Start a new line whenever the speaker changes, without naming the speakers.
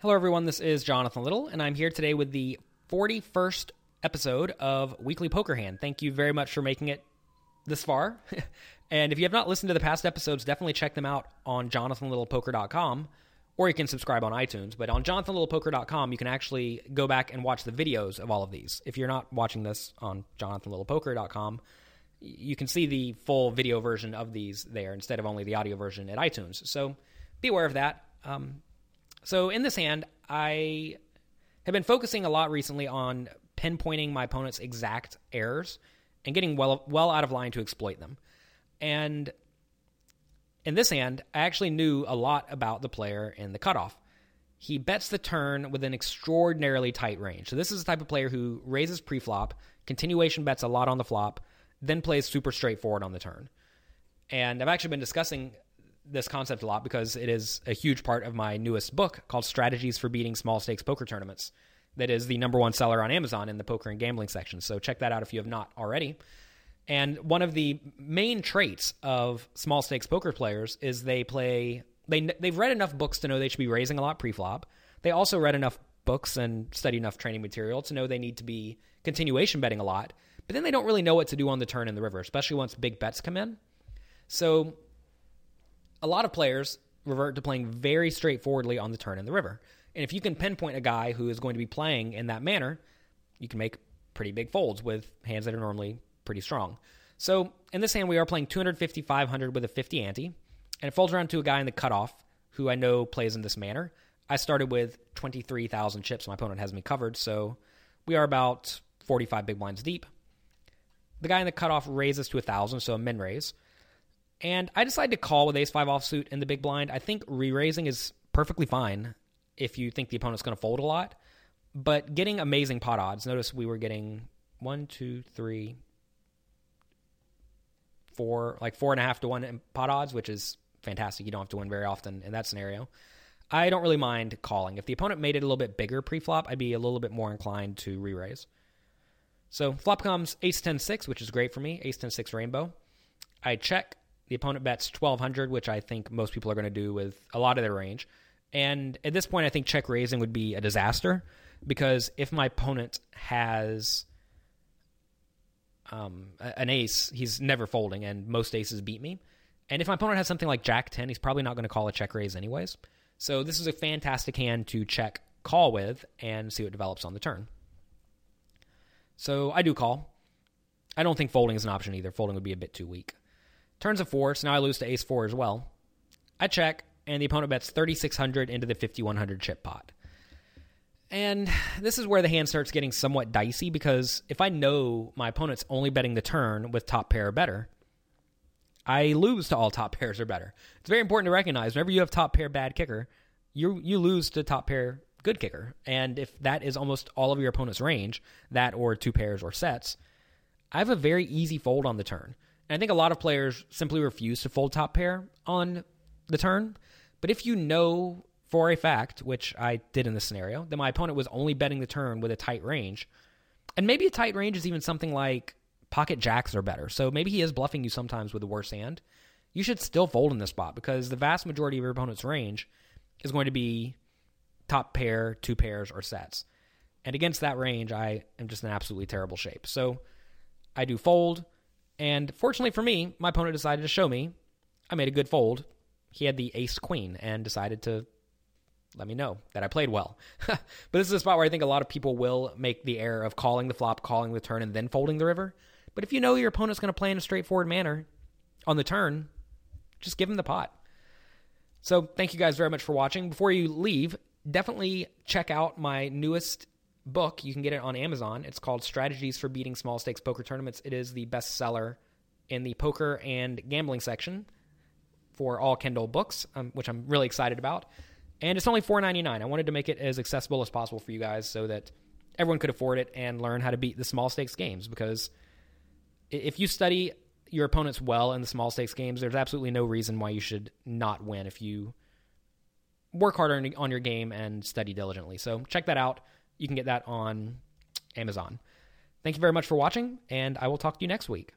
Hello, everyone. This is Jonathan Little, and I'm here today with the 41st episode of Weekly Poker Hand. Thank you very much for making it this far. and if you have not listened to the past episodes, definitely check them out on jonathanlittlepoker.com, or you can subscribe on iTunes. But on jonathanlittlepoker.com, you can actually go back and watch the videos of all of these. If you're not watching this on jonathanlittlepoker.com, you can see the full video version of these there instead of only the audio version at iTunes. So be aware of that. Um, so in this hand, I have been focusing a lot recently on pinpointing my opponent's exact errors and getting well well out of line to exploit them. And in this hand, I actually knew a lot about the player in the cutoff. He bets the turn with an extraordinarily tight range. So this is the type of player who raises pre-flop, continuation bets a lot on the flop, then plays super straightforward on the turn. And I've actually been discussing this concept a lot because it is a huge part of my newest book called Strategies for Beating Small Stakes Poker Tournaments. That is the number one seller on Amazon in the poker and gambling section. So check that out if you have not already. And one of the main traits of small stakes poker players is they play they they've read enough books to know they should be raising a lot pre-flop. They also read enough books and study enough training material to know they need to be continuation betting a lot. But then they don't really know what to do on the turn in the river, especially once big bets come in. So a lot of players revert to playing very straightforwardly on the turn in the river. And if you can pinpoint a guy who is going to be playing in that manner, you can make pretty big folds with hands that are normally pretty strong. So in this hand, we are playing 250, 500 with a 50 ante, and it folds around to a guy in the cutoff who I know plays in this manner. I started with 23,000 chips. My opponent has me covered, so we are about 45 big blinds deep. The guy in the cutoff raises to 1,000, so a min raise. And I decided to call with ace five offsuit in the big blind. I think re raising is perfectly fine if you think the opponent's going to fold a lot. But getting amazing pot odds, notice we were getting one, two, three, four, like four and a half to one pot odds, which is fantastic. You don't have to win very often in that scenario. I don't really mind calling. If the opponent made it a little bit bigger pre-flop, I'd be a little bit more inclined to re-raise. So flop comes ace 10 6, which is great for me. Ace 10 6 rainbow. I check. The opponent bets 1200, which I think most people are going to do with a lot of their range. And at this point, I think check raising would be a disaster because if my opponent has um, an ace, he's never folding, and most aces beat me. And if my opponent has something like Jack 10, he's probably not going to call a check raise anyways. So this is a fantastic hand to check call with and see what develops on the turn. So I do call. I don't think folding is an option either. Folding would be a bit too weak. Turns a four, so now I lose to ace four as well. I check, and the opponent bets 3,600 into the 5,100 chip pot. And this is where the hand starts getting somewhat dicey because if I know my opponent's only betting the turn with top pair or better, I lose to all top pairs or better. It's very important to recognize whenever you have top pair bad kicker, you you lose to top pair good kicker. And if that is almost all of your opponent's range, that or two pairs or sets, I have a very easy fold on the turn. And I think a lot of players simply refuse to fold top pair on the turn. But if you know for a fact, which I did in this scenario, that my opponent was only betting the turn with a tight range, and maybe a tight range is even something like pocket jacks or better. So maybe he is bluffing you sometimes with a worse hand. You should still fold in this spot because the vast majority of your opponent's range is going to be top pair, two pairs, or sets. And against that range, I am just in absolutely terrible shape. So I do fold. And fortunately for me, my opponent decided to show me I made a good fold. He had the ace queen and decided to let me know that I played well. but this is a spot where I think a lot of people will make the error of calling the flop, calling the turn, and then folding the river. But if you know your opponent's going to play in a straightforward manner on the turn, just give him the pot. So thank you guys very much for watching. Before you leave, definitely check out my newest book. You can get it on Amazon. It's called Strategies for Beating Small Stakes Poker Tournaments. It is the bestseller in the poker and gambling section for all Kindle books, um, which I'm really excited about. And it's only $4.99. I wanted to make it as accessible as possible for you guys so that everyone could afford it and learn how to beat the small stakes games. Because if you study your opponents well in the small stakes games, there's absolutely no reason why you should not win if you work harder on your game and study diligently. So check that out. You can get that on Amazon. Thank you very much for watching, and I will talk to you next week.